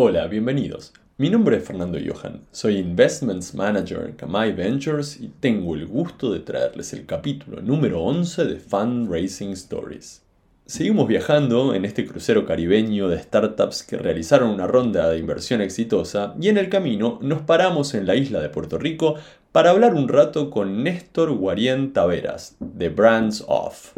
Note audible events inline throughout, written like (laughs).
Hola, bienvenidos. Mi nombre es Fernando Johan, soy Investments Manager en Kamai Ventures y tengo el gusto de traerles el capítulo número 11 de Fundraising Stories. Seguimos viajando en este crucero caribeño de startups que realizaron una ronda de inversión exitosa y en el camino nos paramos en la isla de Puerto Rico para hablar un rato con Néstor Guarien Taveras, de Brands Off.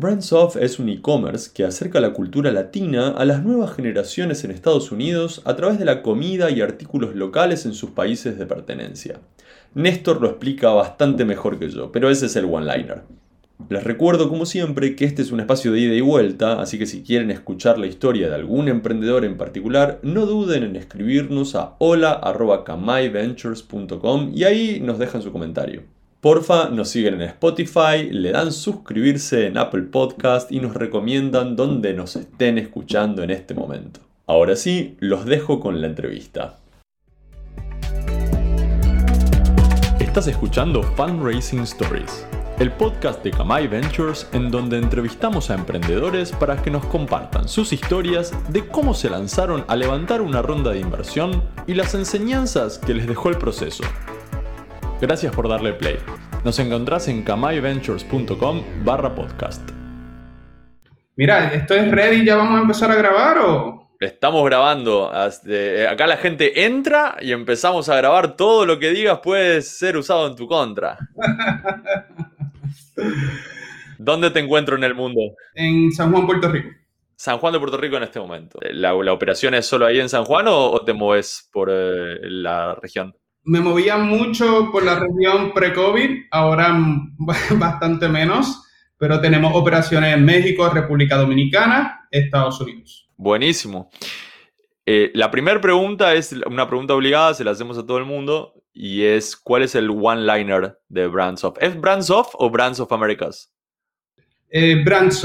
Brandsoft es un e-commerce que acerca la cultura latina a las nuevas generaciones en Estados Unidos a través de la comida y artículos locales en sus países de pertenencia. Néstor lo explica bastante mejor que yo, pero ese es el one-liner. Les recuerdo como siempre que este es un espacio de ida y vuelta, así que si quieren escuchar la historia de algún emprendedor en particular, no duden en escribirnos a hola.kamaiventures.com y ahí nos dejan su comentario. Porfa, nos siguen en Spotify, le dan suscribirse en Apple Podcast y nos recomiendan donde nos estén escuchando en este momento. Ahora sí, los dejo con la entrevista. Estás escuchando Fundraising Stories, el podcast de Kamai Ventures en donde entrevistamos a emprendedores para que nos compartan sus historias de cómo se lanzaron a levantar una ronda de inversión y las enseñanzas que les dejó el proceso. Gracias por darle play. Nos encontrás en kamayventures.com barra podcast. Mira, ¿esto es ready? ¿Ya vamos a empezar a grabar o...? Estamos grabando. Eh, acá la gente entra y empezamos a grabar. Todo lo que digas puede ser usado en tu contra. (laughs) ¿Dónde te encuentro en el mundo? En San Juan, Puerto Rico. San Juan de Puerto Rico en este momento. ¿La, operación es solo ahí en San Juan o, te mueves por eh, la región? Me movía mucho por la región pre-COVID, ahora (laughs) bastante menos, pero tenemos operaciones en México, República Dominicana, Estados Unidos. Buenísimo. Eh, la primera pregunta es una pregunta obligada, se la hacemos a todo el mundo, y es, ¿cuál es el one-liner de Brands of? ¿Es Brands of o Brands of Americas? Eh, Brands.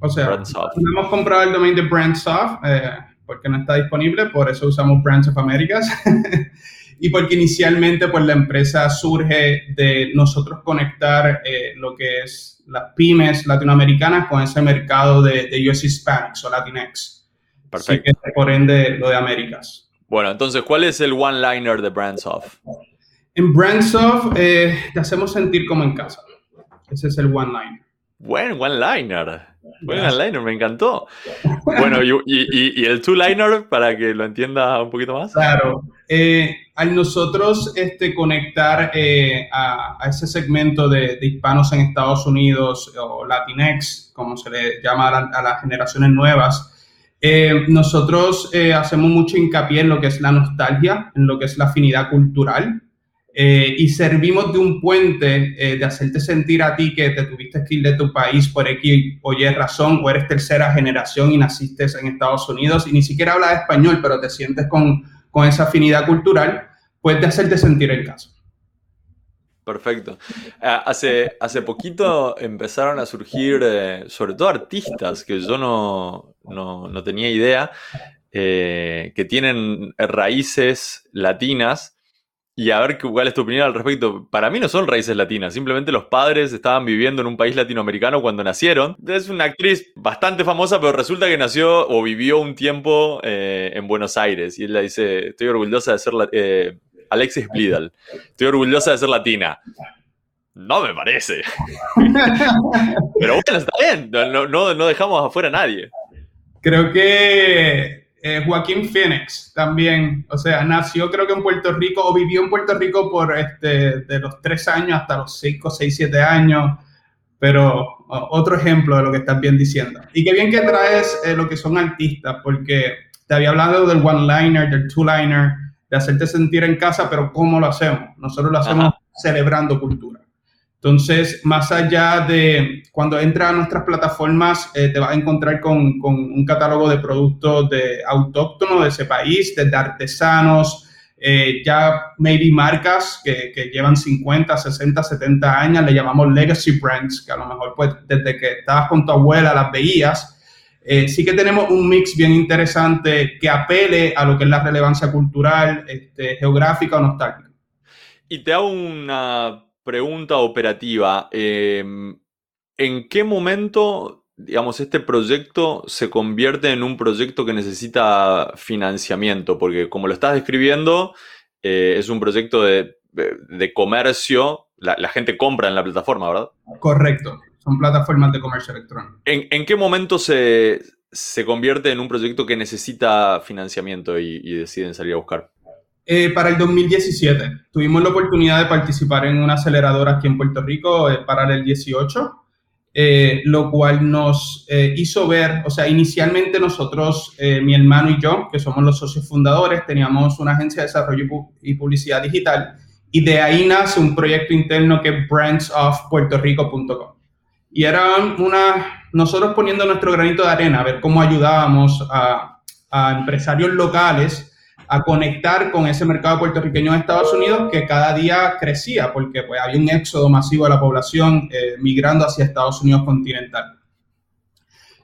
O sea, hemos comprado el domain de Brands of eh, porque no está disponible, por eso usamos Brands of Americas. (laughs) y porque inicialmente pues la empresa surge de nosotros conectar eh, lo que es las pymes latinoamericanas con ese mercado de, de US Hispanics o Latinx. Perfecto. que por ende lo de Américas. Bueno, entonces, ¿cuál es el one-liner de Brandsoft? En Brandsoft eh, te hacemos sentir como en casa. Ese es el one-liner. Buen one-liner. Buen one-liner, me encantó. Bueno, y, y, y el two-liner para que lo entienda un poquito más. Claro. Eh, al nosotros este, conectar eh, a, ese segmento de, hispanos en Estados Unidos o Latinx, como se le llama a, las generaciones nuevas, eh, nosotros hacemos mucho hincapié en lo que es la nostalgia, en lo que es la afinidad cultural. Y servimos de un puente de hacerte sentir a ti que te tuviste que ir de tu país por X o Y razón, o eres tercera generación y naciste en Estados Unidos y ni siquiera hablas español, pero te sientes con, con esa afinidad cultural, pues de hacerte sentir el caso. Perfecto. Ah, hace, hace poquito empezaron a surgir, eh, sobre todo artistas que yo no, no, tenía idea, eh, que tienen raíces latinas y a ver cuál es tu opinión al respecto. Para mí no son raíces latinas, simplemente los padres estaban viviendo en un país latinoamericano cuando nacieron. Es una actriz bastante famosa, pero resulta que nació o vivió un tiempo eh, en Buenos Aires. Y él le dice, estoy orgullosa de ser eh, Alexis Blidal, estoy orgullosa de ser latina. No me parece. (laughs) pero bueno, está bien, no, no, no dejamos afuera a nadie. Creo que eh, Joaquín Phoenix también, o sea, nació creo que en Puerto Rico o vivió en Puerto Rico por este, de los tres años hasta los cinco, seis, siete años, pero otro ejemplo de lo que estás bien diciendo. Y qué bien que traes eh, lo que son artistas, porque te había hablado del one-liner, del two-liner, de hacerte sentir en casa, pero ¿cómo lo hacemos? Nosotros lo hacemos celebrando cultura. Entonces, más allá de cuando entras a nuestras plataformas, eh, te vas a encontrar con, con, un catálogo de productos de autóctonos de ese país, desde artesanos, eh, ya maybe marcas que, que, llevan 50, 60, 70 años, le llamamos legacy brands, que a lo mejor pues desde que estabas con tu abuela las veías. Eh, sí que tenemos un mix bien interesante que apele a lo que es la relevancia cultural, este, geográfica o nostálgica. Y te hago una pregunta operativa. Em, ¿En qué momento digamos, este proyecto se convierte en un proyecto que necesita financiamiento? Porque como lo estás describiendo, eh, es un proyecto de, comercio, la, gente compra en la plataforma, ¿verdad? Correcto, son plataformas de comercio electrónico. ¿En, qué momento se, convierte en un proyecto que necesita financiamiento y, deciden salir a buscar? Eh, para el 2017 tuvimos la oportunidad de participar en una aceleradora aquí en Puerto Rico, eh, para el 18, eh, lo cual nos hizo ver, o sea, inicialmente nosotros, mi hermano y yo, que somos los socios fundadores, teníamos una agencia de desarrollo y publicidad digital y de ahí nace un proyecto interno que es brandsofpuertorico.com. Y era una, nosotros poniendo nuestro granito de arena, a ver cómo ayudábamos a, a empresarios locales a conectar con ese mercado puertorriqueño de Estados Unidos que cada día crecía porque pues, había un éxodo masivo de la población eh, migrando hacia Estados Unidos continental.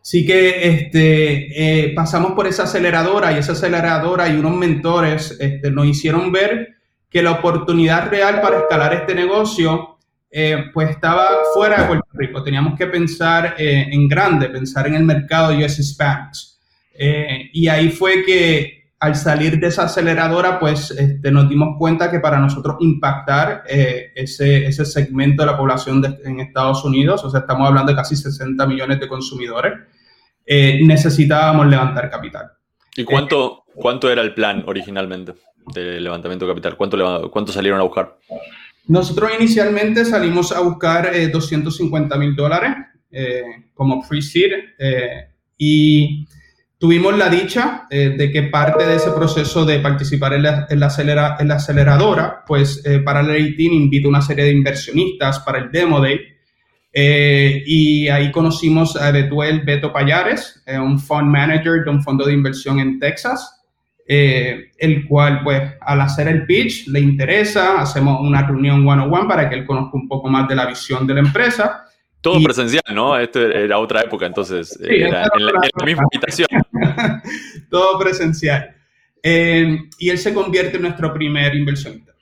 Así que este, eh, pasamos por esa aceleradora y esa aceleradora y unos mentores este, nos hicieron ver que la oportunidad real para escalar este negocio eh, pues estaba fuera de Puerto Rico. Teníamos que pensar en grande, pensar en el mercado US Hispanics. y ahí fue que al salir de esa aceleradora, pues este, nos dimos cuenta que para nosotros impactar eh, ese, ese, segmento de la población en Estados Unidos, o sea, estamos hablando de casi 60 millones de consumidores, eh, necesitábamos levantar capital. ¿Y cuánto, cuánto era el plan originalmente de levantamiento de capital? ¿Cuánto, cuánto salieron a buscar? Nosotros inicialmente salimos a buscar 250 eh, mil dólares como pre-seed y Tuvimos la dicha eh, de que parte de ese proceso de participar en la, en la, en la aceleradora, pues eh, Parallel 18 invita una serie de inversionistas para el Demo Day. Eh, y ahí conocimos a Betuel Beto Payares, eh, un fund manager de un fondo de inversión en Texas, el cual, pues, al hacer el pitch, le interesa, hacemos una reunión one-on-one para que él conozca un poco más de la visión de la empresa todo presencial, ¿no? Esto era otra época, entonces era en, la, misma habitación. (laughs) Todo presencial. Eh, y él se convierte en nuestro primer inversionista.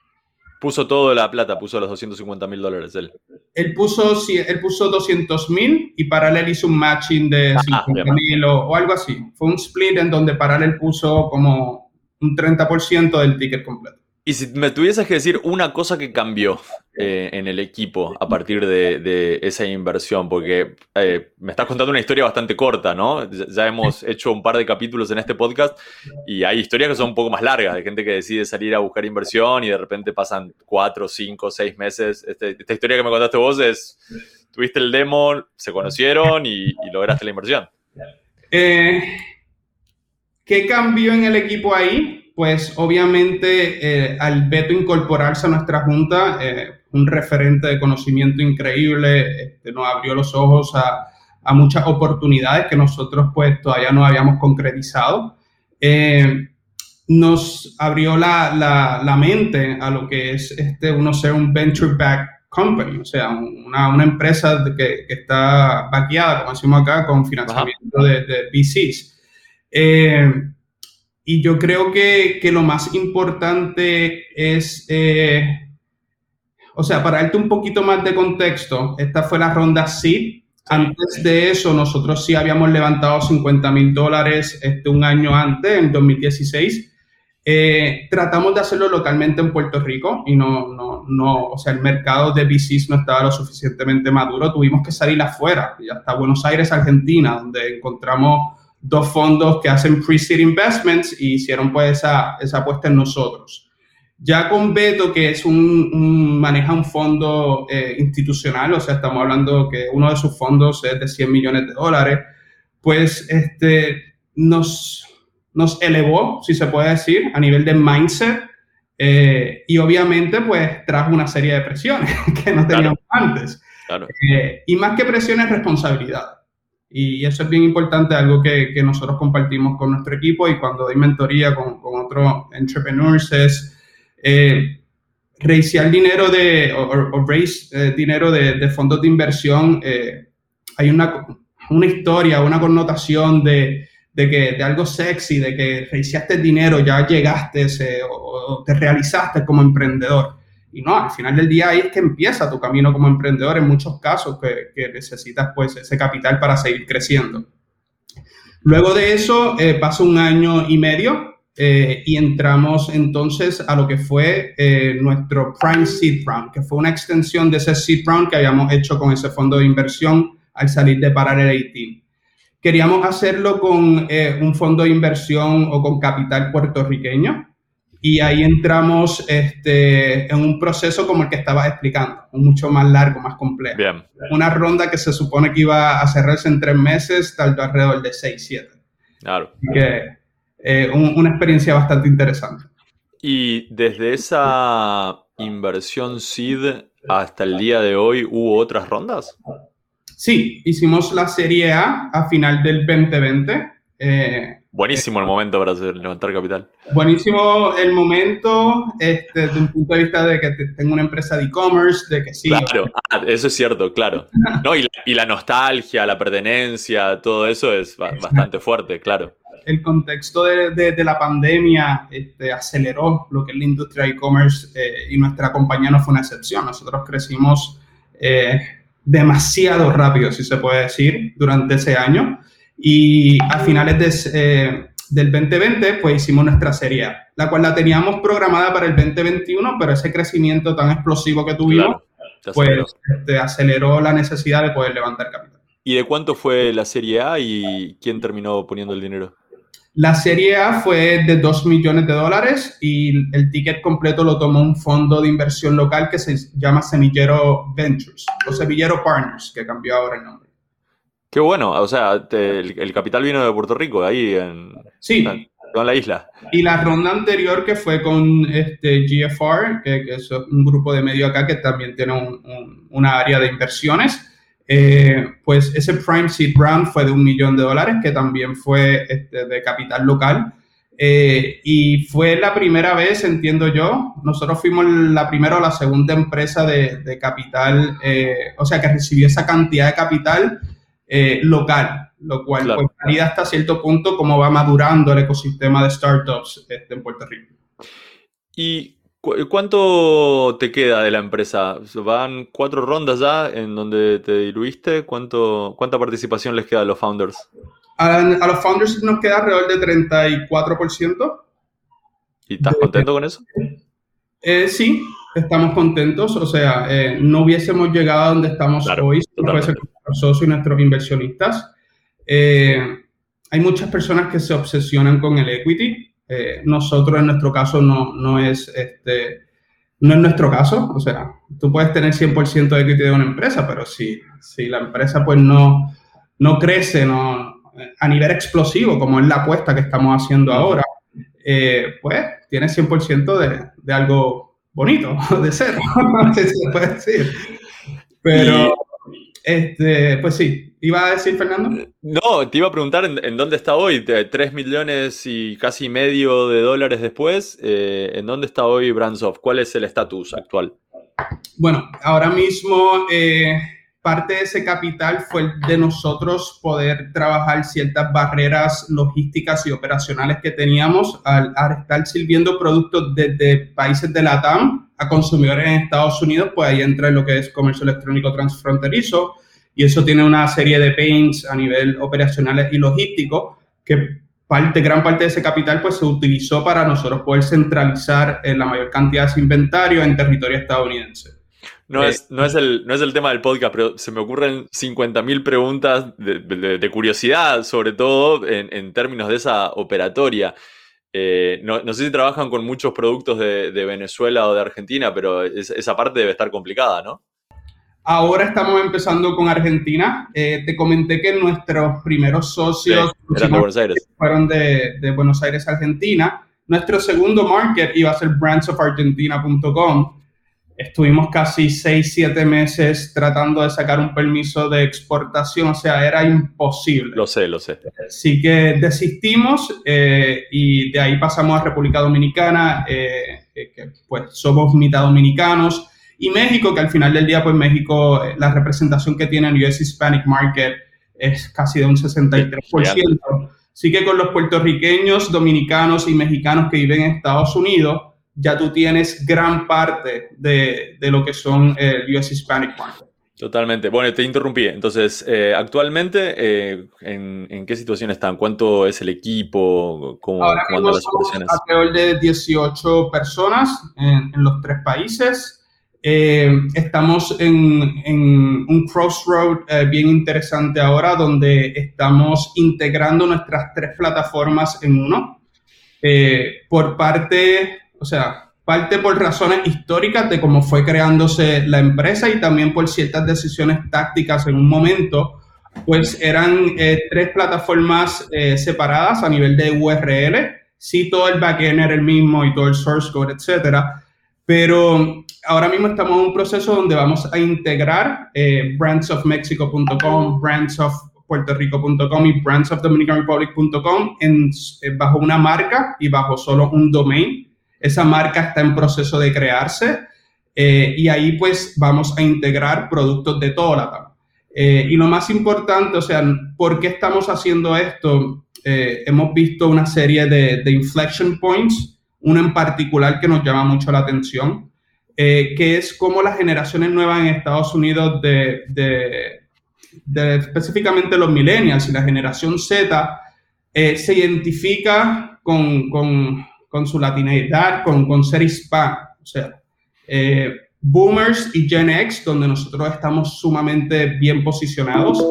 Puso todo la plata, puso los 250 mil dólares él. Él puso, él puso 200 mil y Paralel hizo un matching de 50 ah, mil o, algo así. Fue un split en donde Paralel puso como un 30% del ticket completo. Y si me tuvieses que decir una cosa que cambió eh, en el equipo a partir de, esa inversión, porque eh, me estás contando una historia bastante corta, ¿no? Ya, hemos (laughs) hecho un par de capítulos en este podcast y hay historias que son un poco más largas, de gente que decide salir a buscar inversión y de repente pasan cuatro, cinco, seis meses. Este, esta historia que me contaste vos es, tuviste el demo, se conocieron y, lograste la inversión. Eh, ¿Qué cambió en el equipo ahí? Pues obviamente eh, al Beto incorporarse a nuestra junta, eh, un referente de conocimiento increíble, este, nos abrió los ojos a, muchas oportunidades que nosotros pues todavía no habíamos concretizado. Eh, nos abrió la, mente a lo que es este, uno ser un venture back company, o sea, una, empresa que, está vaqueada, como decimos acá, con financiamiento de, de, VCs. Y yo creo que, que lo más importante es, eh, o sea, para darte un poquito más de contexto, esta fue la ronda SEED. Antes de eso, nosotros sí habíamos levantado 50 mil dólares este, un año antes, en 2016. Eh, tratamos de hacerlo localmente en Puerto Rico y no, no, no, o sea, el mercado de VCs no estaba lo suficientemente maduro. Tuvimos que salir afuera, y hasta Buenos Aires, Argentina, donde encontramos dos fondos que hacen pre-seed investments y hicieron pues esa, esa apuesta en nosotros. Ya con Beto, que es un, maneja un fondo eh, institucional, o sea, estamos hablando que uno de sus fondos es de 100 millones de dólares, pues este, nos, nos elevó, si se puede decir, a nivel de mindset eh, y obviamente pues trajo una serie de presiones (laughs) que no teníamos antes. Eh, y más que presiones, responsabilidad. Y eso es bien importante, algo que, que, nosotros compartimos con nuestro equipo y cuando doy mentoría con, con otros entrepreneurs es eh, dinero de, o, raise eh, dinero de, de, fondos de inversión. Eh, hay una, una historia, una connotación de, de, que, de algo sexy, de que raciaste dinero, ya llegaste o, te realizaste como emprendedor. Y no, al final del día ahí es que empieza tu camino como emprendedor en muchos casos que, necesitas pues ese capital para seguir creciendo. Luego de eso eh, pasó un año y medio eh, y entramos entonces a lo que fue eh, nuestro Prime Seed Round, que fue una extensión de ese Seed Round que habíamos hecho con ese fondo de inversión al salir de Parallel 18. Queríamos hacerlo con eh, un fondo de inversión o con capital puertorriqueño y ahí entramos este, en un proceso como el que estabas explicando, mucho más largo, más complejo. Una ronda que se supone que iba a cerrarse en tres meses, tal vez alrededor de seis, siete. Claro. Que, eh, una experiencia bastante interesante. Y desde esa inversión SID hasta el día de hoy, ¿hubo otras rondas? Sí, hicimos la Serie A a final del 2020. Eh, Buenísimo el momento para levantar capital. Buenísimo el momento este, desde un punto de vista de que tengo una empresa de e-commerce, de que sí. Claro, ah, eso es cierto, claro. (laughs) No, y, la, nostalgia, la pertenencia, todo eso es bastante fuerte, claro. El contexto de, la pandemia este, aceleró lo que es la industria de e-commerce eh, y nuestra compañía no fue una excepción. Nosotros crecimos eh, demasiado rápido, si se puede decir, durante ese año. Y a finales eh, del 2020, pues hicimos nuestra serie A, la cual la teníamos programada para el 2021, pero ese crecimiento tan explosivo que tuvimos, pues este, aceleró la necesidad de poder levantar capital. ¿Y de cuánto fue la serie A y quién terminó poniendo el dinero? La serie A fue de 2 millones de dólares y el ticket completo lo tomó un fondo de inversión local que se llama Semillero Ventures o Semillero Partners, que cambió ahora el nombre. Qué bueno, o sea, el, capital vino de Puerto Rico, ahí en, sí. la isla. Y la ronda anterior que fue con este GFR, que, es un grupo de medio acá que también tiene un, una área de inversiones, eh, pues ese Prime Seed Round fue de un millón de dólares, que también fue este, de capital local. Eh, y fue la primera vez, entiendo yo, nosotros fuimos la primera o la segunda empresa de, capital, eh, o sea, que recibió esa cantidad de capital local, lo cual claro. pues, hasta cierto punto cómo va madurando el ecosistema de startups este, en Puerto Rico. Y ¿Cuánto te queda de la empresa? ¿Van cuatro rondas ya en donde te diluiste? ¿Cuánto, ¿Cuánta participación les queda a los founders? A, los founders nos queda alrededor de 34%. ¿Y estás contento con eso? Eh, sí, estamos contentos. O sea, eh, no hubiésemos llegado a donde estamos hoy sin nuestros socios y nuestros inversionistas. Eh, hay muchas personas que se obsesionan con el equity eh, nosotros en nuestro caso no, no, es este, no es nuestro caso. O sea, tú puedes tener 100% de equity de una empresa, pero si, si la empresa pues no, no crece no, a nivel explosivo, como es la apuesta que estamos haciendo ahora, eh, pues tienes 100% de, de algo bonito, (laughs) de cero, si (laughs) se puede decir. Pero, este, pues sí, ¿Iba a decir, Fernando? No, te iba a preguntar en, dónde está hoy, tres millones y casi medio de dólares después, eh, ¿en dónde está hoy Brandsoft? ¿Cuál es el estatus actual? Bueno, ahora mismo eh, parte de ese capital fue de nosotros poder trabajar ciertas barreras logísticas y operacionales que teníamos al, estar sirviendo productos desde países de la TAM a consumidores en Estados Unidos, pues ahí entra lo que es comercio electrónico transfronterizo y eso tiene una serie de pains a nivel operacional y logístico que parte, gran parte de ese capital pues se utilizó para nosotros poder centralizar en la mayor cantidad de ese inventario en territorio estadounidense. No, es, no, es el, no es el tema del podcast, pero se me ocurren 50.000 preguntas de, curiosidad, sobre todo en, términos de esa operatoria. Eh, no, no, sé si trabajan con muchos productos de, Venezuela o de Argentina, pero esa parte debe estar complicada, ¿no? Ahora estamos empezando con Argentina. Eh, te comenté que nuestros primeros socios fueron de, Buenos Aires, Argentina. Nuestro segundo market iba a ser brandsofargentina.com. Estuvimos casi 6, 7 meses tratando de sacar un permiso de exportación, o sea, era imposible. Lo sé, lo sé. Así que desistimos eh, y de ahí pasamos a República Dominicana, eh, que pues somos mitad dominicanos y México, que al final del día, pues México, eh, la representación que tiene en US Hispanic Market es casi de un 63%. Así que con los puertorriqueños, dominicanos y mexicanos que viven en Estados Unidos, ya tú tienes gran parte de, de lo que son el US Hispanic Market. Totalmente. Bueno, te interrumpí. Entonces, eh, actualmente, eh, ¿en, qué situación están? ¿Cuánto es el equipo? ¿Cómo, Ahora mismo las operaciones? alrededor de 18 personas en, los tres países. Eh, estamos en, en, un crossroad bien interesante ahora donde estamos integrando nuestras tres plataformas en uno. por parte, o sea, parte por razones históricas de cómo fue creándose la empresa y también por ciertas decisiones tácticas en un momento, pues eran eh, tres plataformas eh, separadas a nivel de URL. Sí, todo el backend era el mismo y todo el source code, etcétera. Pero ahora mismo estamos en un proceso donde vamos a integrar eh, brandsofmexico.com, brandsofpuertorico.com y brandsofdominicanrepublic.com en, bajo una marca y bajo solo un domain esa marca está en proceso de crearse eh, y ahí pues vamos a integrar productos de toda la eh, y lo más importante, o sea, ¿por qué estamos haciendo esto? Eh, hemos visto una serie de, inflection points, uno en particular que nos llama mucho la atención, que es cómo las generaciones nuevas en Estados Unidos de, de, específicamente los millennials y la generación Z se identifica con, con con su latinidad, con, con ser hispano. O sea, eh, boomers y Gen X, donde nosotros estamos sumamente bien posicionados,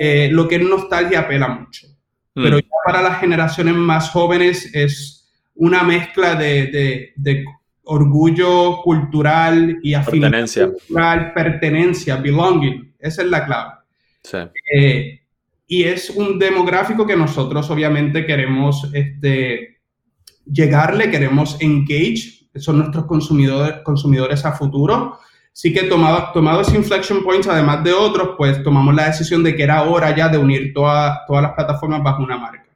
eh, lo que es nostalgia apela mucho. Mm. Pero ya para las generaciones más jóvenes es una mezcla de, de, orgullo cultural y afinidad pertenencia. cultural, pertenencia, belonging. Esa es la clave. Sí. Eh, y es un demográfico que nosotros obviamente queremos este, llegarle, queremos engage, son nuestros consumidores, consumidores a futuro. Sí que tomado, tomado ese inflection points, además de otros, pues tomamos la decisión de que era hora ya de unir todas las plataformas bajo una marca.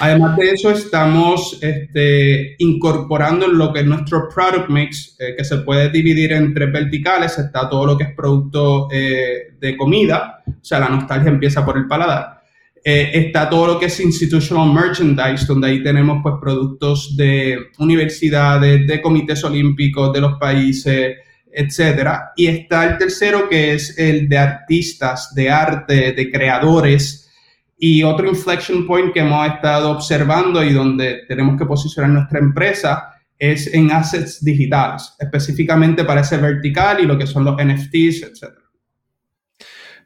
Además de eso, estamos este, incorporando en lo que es nuestro product mix, eh, que se puede dividir en tres verticales. Está todo lo que es producto eh, de comida, o sea, la nostalgia empieza por el paladar. Eh, está todo lo que es institutional merchandise, donde ahí tenemos pues productos de universidades, de comités olímpicos de los países, etcétera. Y está el tercero que es el de artistas, de arte, de creadores. Y otro inflection point que hemos estado observando y donde tenemos que posicionar nuestra empresa es en assets digitales, específicamente para ese vertical y lo que son los NFTs, etcétera.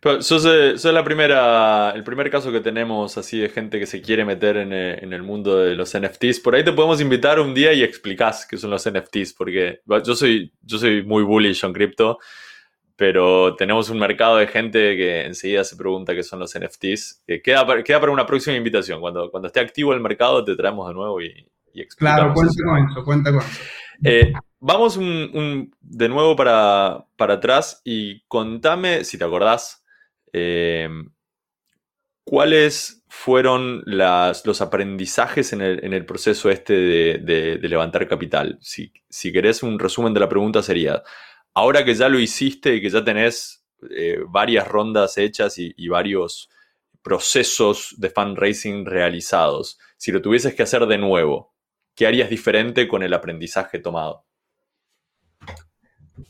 Pero sos, eh, la primera, el primer caso que tenemos así de gente que se quiere meter en, eh, el mundo de los NFTs. Por ahí te podemos invitar un día y explicás qué son los NFTs, porque yo soy, yo soy muy bullish en cripto, pero tenemos un mercado de gente que enseguida se pregunta qué son los NFTs. Que queda, queda para una próxima invitación. Cuando, cuando esté activo el mercado te traemos de nuevo y, y explicamos. Claro, cuenta con eso, cuenta con eso. Eh, vamos de nuevo para, para atrás y contame, si te acordás, Em, ¿Cuáles fueron los aprendizajes en el, proceso este de, levantar capital? Si, querés un resumen de la pregunta sería, ahora que ya lo hiciste y que ya tenés eh, varias rondas hechas y, varios procesos de fundraising realizados, si lo tuvieses que hacer de nuevo, ¿qué harías diferente con el aprendizaje tomado?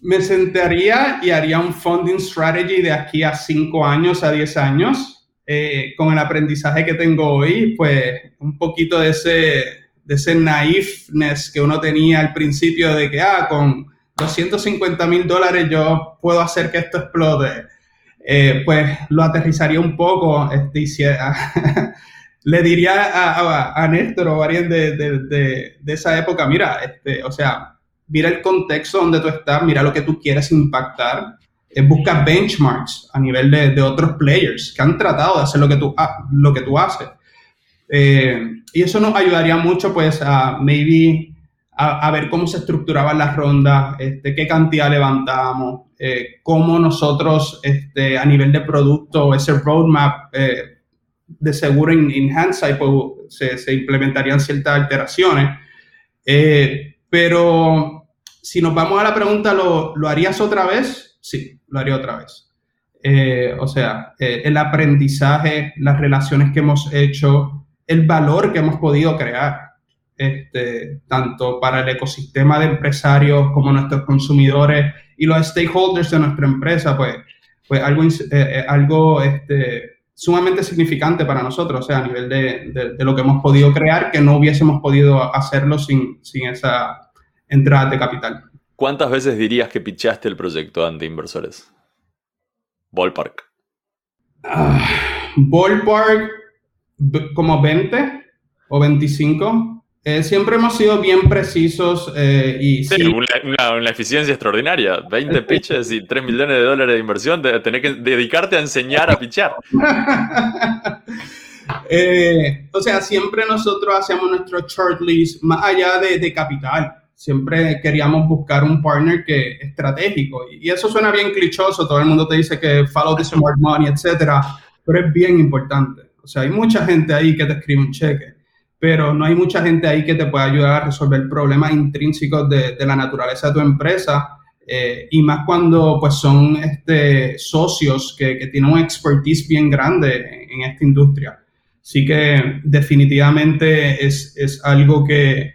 Me sentaría y haría un funding strategy de aquí a 5 años, a 10 años, eh, con el aprendizaje que tengo hoy, pues un poquito de ese, de ese naifness que uno tenía al principio de que, ah, con 250 mil dólares yo puedo hacer que esto explote. Eh, pues lo aterrizaría un poco, este, (laughs) le diría a, a, Néstor o a alguien de, de, de, esa época, mira, este, o sea, mira el contexto donde tú estás, mira lo que tú quieres impactar, eh, busca benchmarks a nivel de, otros players que han tratado de hacer lo que tú, lo que tú haces. Eh, y eso nos ayudaría mucho, pues, a maybe a, ver cómo se estructuraban las rondas, este, qué cantidad levantamos, eh, cómo nosotros, este, a nivel de producto, ese roadmap, de seguro en, en hindsight, pues, se, se, implementarían ciertas alteraciones. pero si nos vamos a la pregunta, ¿lo, harías otra vez? Sí, lo haría otra vez. Eh, o sea, eh, el aprendizaje, las relaciones que hemos hecho, el valor que hemos podido crear. este, tanto para el ecosistema de empresarios como nuestros consumidores y los stakeholders de nuestra empresa, pues, pues algo, eh, algo este, sumamente significante para nosotros, o sea, a nivel de, de, lo que hemos podido crear, que no hubiésemos podido hacerlo sin, sin esa entrada de capital. ¿Cuántas veces dirías que pichaste el proyecto ante inversores? Ballpark. Ah, ballpark, como 20 o 25. Eh, siempre hemos sido bien precisos eh, y... Sí, Una, eficiencia extraordinaria. 20 (laughs) pitches y 3 millones de dólares de inversión. De, tener que dedicarte a enseñar a pichar. (laughs) Eh, o sea, siempre nosotros hacemos nuestro shortlist más allá de, de, capital. Siempre queríamos buscar un partner que estratégico. Y, eso suena bien clichoso. Todo el mundo te dice que follow the smart money, etcétera. Pero es bien importante. O sea, hay mucha gente ahí que te escribe un cheque pero no hay mucha gente ahí que te pueda ayudar a resolver problemas intrínsecos de, la naturaleza de tu empresa. Eh, y más cuando pues son este, socios que, tienen un expertise bien grande en, esta industria. Así que definitivamente es, algo que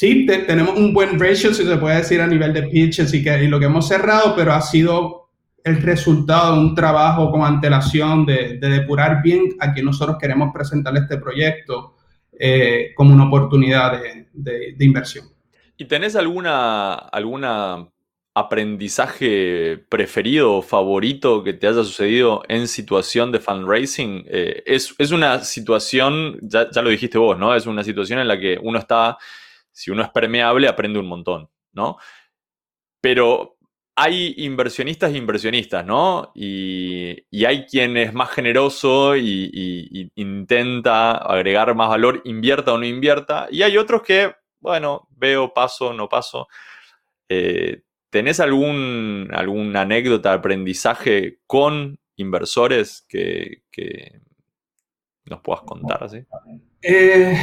sí, tenemos un buen ratio, si se puede decir, a nivel de pitches y, que, y lo que hemos cerrado, pero ha sido el resultado de un trabajo con antelación de, de depurar bien a quien nosotros queremos presentar este proyecto eh, como una oportunidad de, inversión. ¿Y tenés alguna, alguna aprendizaje preferido o favorito que te haya sucedido en situación de fundraising? Eh, es, una situación, ya, lo dijiste vos, ¿no? Es una situación en la que uno está, si uno es permeable, aprende un montón, ¿no? Pero hay inversionistas e inversionistas, ¿no? Y, hay quien es más generoso y, intenta agregar más valor, invierta o no invierta. Y hay otros que, bueno, veo, paso, no paso. Eh, ¿Tenés algún, alguna anécdota aprendizaje con inversores que, nos puedas contar así? Eh,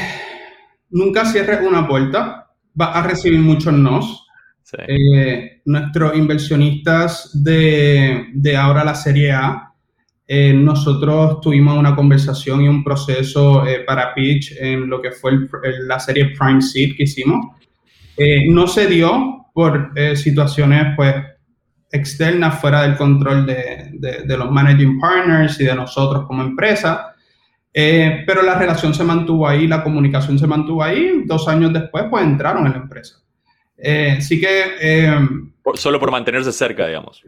nunca cierres una puerta. Vas a recibir muchos nos eh, nuestros inversionistas de, de, ahora la Serie A, eh, nosotros tuvimos una conversación y un proceso eh, para pitch en lo que fue la serie Prime Seed que hicimos. no se dio por situaciones pues externas fuera del control de, de, de, los managing partners y de nosotros como empresa. Pero la relación se mantuvo ahí, la comunicación se mantuvo ahí. Dos años después, pues entraron en la empresa. Eh, sí que... Eh, solo por mantenerse cerca, digamos.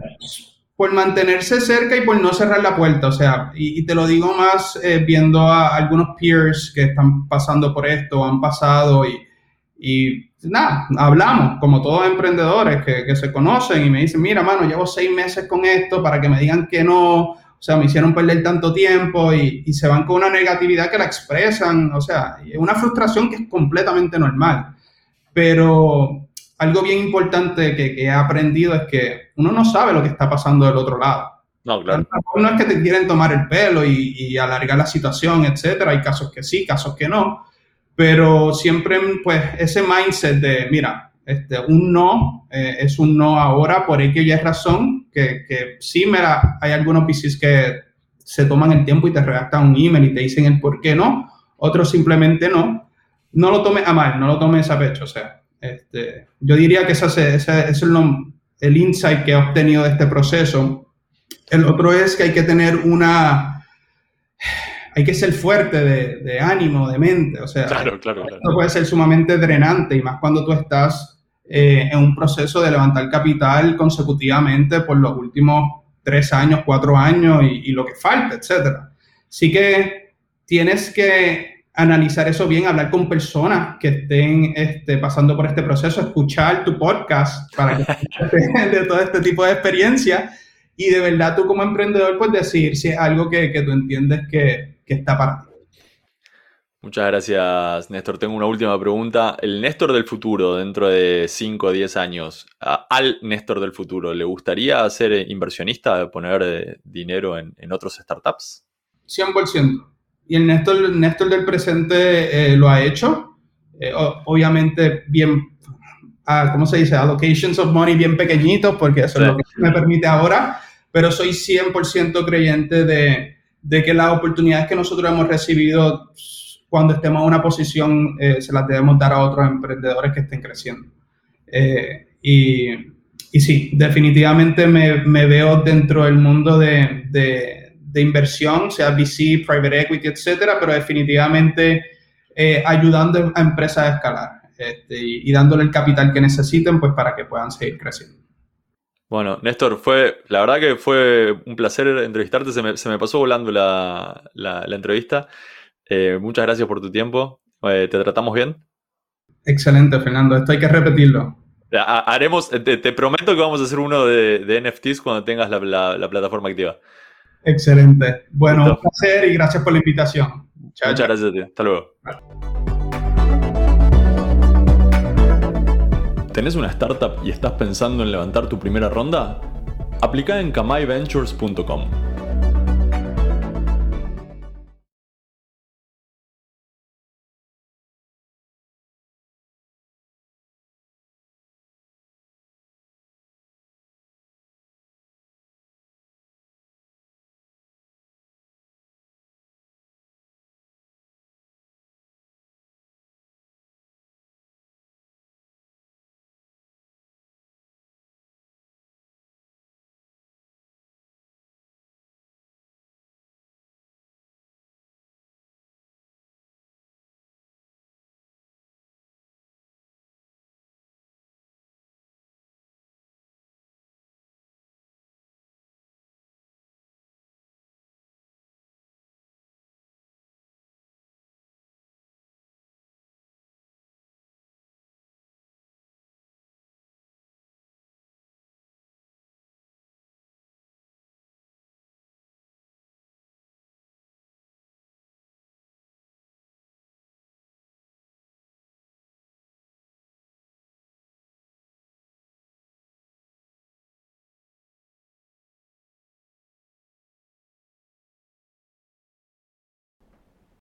Por mantenerse cerca y por no cerrar la puerta, o sea, y, te lo digo más eh, viendo a algunos peers que están pasando por esto, han pasado y, y nada, hablamos como todos emprendedores que, que, se conocen y me dicen, mira, mano, llevo seis meses con esto para que me digan que no, o sea, me hicieron perder tanto tiempo y, y se van con una negatividad que la expresan, o sea, una frustración que es completamente normal. Pero algo bien importante que, he aprendido es que uno no sabe lo que está pasando del otro lado. No, claro. No es que te quieren tomar el pelo y, alargar la situación, etcétera. Hay casos que sí, casos que no. Pero siempre, pues, ese mindset de, mira, este, un no eh, es un no ahora por X y razón, que, que sí, mira, hay algunos VCs que se toman el tiempo y te redactan un email y te dicen el por qué no, otros simplemente no. No lo tomes a mal, no lo tomes a pecho, o sea, este, yo diría que ese, es el insight que he obtenido de este proceso. El otro es que hay que tener una, hay que ser fuerte de, ánimo, de mente. O sea, claro, claro, claro. esto puede ser sumamente drenante y más cuando tú estás eh, en un proceso de levantar capital consecutivamente por los últimos tres años, cuatro años y, y lo que falta, etcétera. Así que tienes que analizar eso bien, hablar con personas que estén este, pasando por este proceso, escuchar tu podcast para que (laughs) de todo este tipo de experiencia y de verdad tú como emprendedor puedes decir si es algo que, que tú entiendes que, que, está para ti. Muchas gracias, Néstor. Tengo una última pregunta. El Néstor del futuro, dentro de 5 o 10 años, al Néstor del futuro, ¿le gustaría ser inversionista, poner eh, dinero en, en otros startups? 100% y el Néstor, Néstor del presente eh, lo ha hecho. Eh, obviamente bien, ah, ¿cómo se dice? Allocations of money bien pequeñitos, porque eso es lo que me permite ahora, pero soy 100% creyente de, de, que las oportunidades que nosotros hemos recibido cuando estemos en una posición, eh, se las debemos dar a otros emprendedores que estén creciendo. Eh, y, y, sí, definitivamente me, me, veo dentro del mundo de, de, de, inversión, sea VC, private equity, etcétera, pero definitivamente eh, ayudando a empresas a escalar este, y, y dándole el capital que necesiten pues para que puedan seguir creciendo. Bueno, Néstor, fue, la verdad que fue un placer entrevistarte, se me, se me pasó volando la, la, la entrevista. Eh, muchas gracias por tu tiempo. Eh, ¿Te tratamos bien? Excelente, Fernando. Esto hay que repetirlo. Haremos, te, te prometo que vamos a hacer uno de, de NFTs cuando tengas la, la, la, plataforma activa. Excelente. Bueno, Listo. un placer y gracias por la invitación. Chao, Muchas chao. gracias a ti. Hasta luego. Vale. ¿Tenés una startup y estás pensando en levantar tu primera ronda? Aplica en kamaiventures.com.